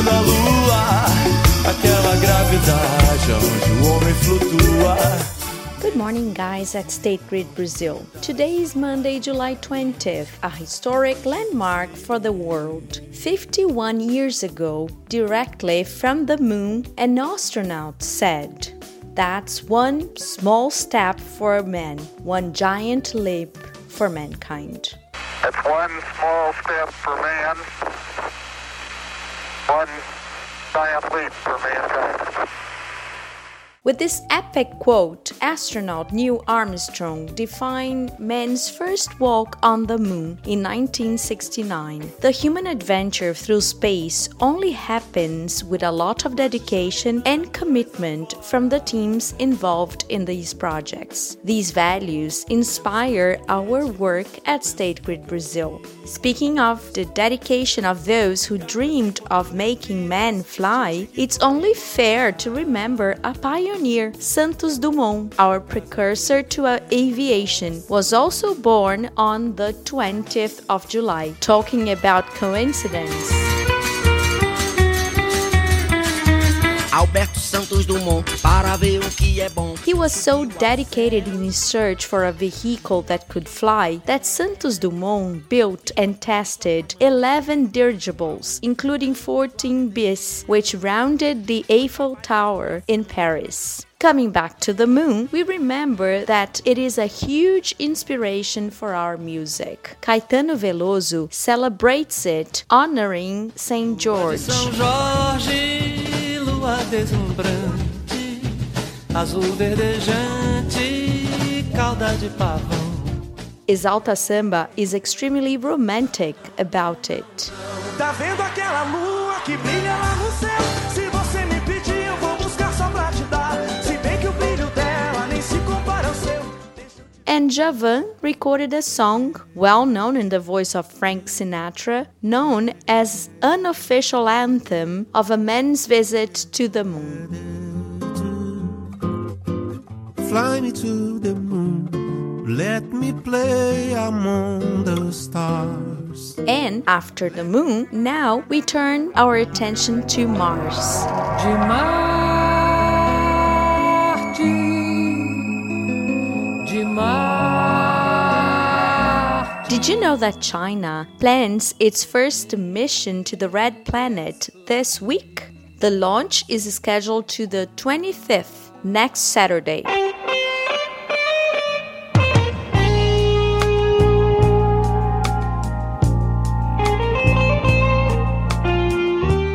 vendo a lua, aquela gravidade onde o homem flutua. Good morning, guys, at State Grid Brazil. Today is Monday, July 20th, a historic landmark for the world. 51 years ago, directly from the moon, an astronaut said, That's one small step for man, one giant leap for mankind. That's one small step for man, one giant leap for mankind. With this epic quote, astronaut Neil Armstrong defined man's first walk on the moon in 1969. The human adventure through space only happens with a lot of dedication and commitment from the teams involved in these projects. These values inspire our work at State Grid Brazil. Speaking of the dedication of those who dreamed of making man fly, it's only fair to remember a pioneer pioneer Santos Dumont, our precursor to aviation, was also born on the 20th of July. Talking about coincidence. Alberto Santos Dumont, he was so dedicated in his search for a vehicle that could fly that Santos Dumont built and tested 11 dirigibles, including 14 bis, which rounded the Eiffel Tower in Paris. Coming back to the moon, we remember that it is a huge inspiration for our music. Caetano Veloso celebrates it honoring St. George. Lua deslumbrante, azul verdejante, cauda de pavão. Exalta Samba is extremely romantic about it. Tá vendo aquela lua que brilha lá no céu? And Djavan recorded a song well known in the voice of Frank Sinatra, known as unofficial anthem of a man's visit to the moon. Fly me to the moon, let me play among the stars. And after the moon, now we turn our attention to Mars. De you know that China plans its first mission to the red planet this week? The launch is scheduled to the 25th, next Saturday.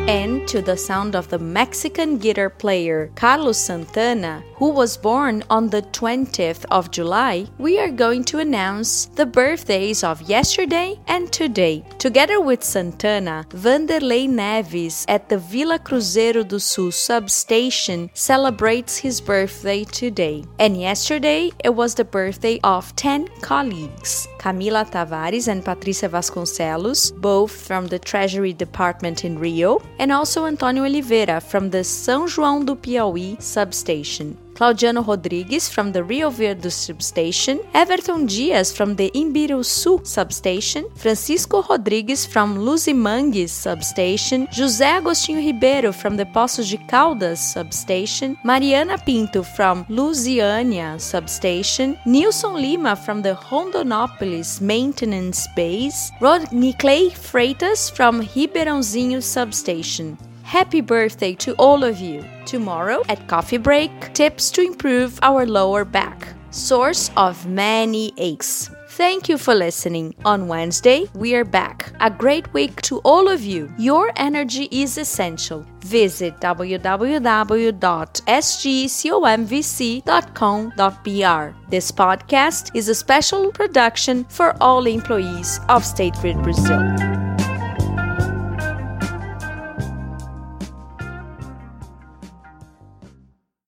And to the sound of the Mexican guitar player Carlos Santana, who was born on the 20th of July, we are going to announce the birthdays of yesterday and today. Together with Santana, Vanderlei Neves at the Vila Cruzeiro do Sul substation celebrates his birthday today. And yesterday, it was the birthday of 10 colleagues Camila Tavares and Patricia Vasconcelos, both from the Treasury Department in Rio, and also Antonio Oliveira from the São João do Piauí substation. Claudiano Rodrigues from the Rio Verde substation, Everton Dias from the Imbiruçu substation, Francisco Rodrigues from Luzimangues substation, José Agostinho Ribeiro from the Poços de Caldas substation, Mariana Pinto from Lusiânia substation, Nilson Lima from the Rondonópolis maintenance base, Rodney Clay Freitas from Ribeirãozinho substation. Happy birthday to all of you. Tomorrow at coffee break, tips to improve our lower back, source of many aches. Thank you for listening. On Wednesday, we are back. A great week to all of you. Your energy is essential. Visit www.sgcomvc.com.br. This podcast is a special production for all employees of State Grid Brazil.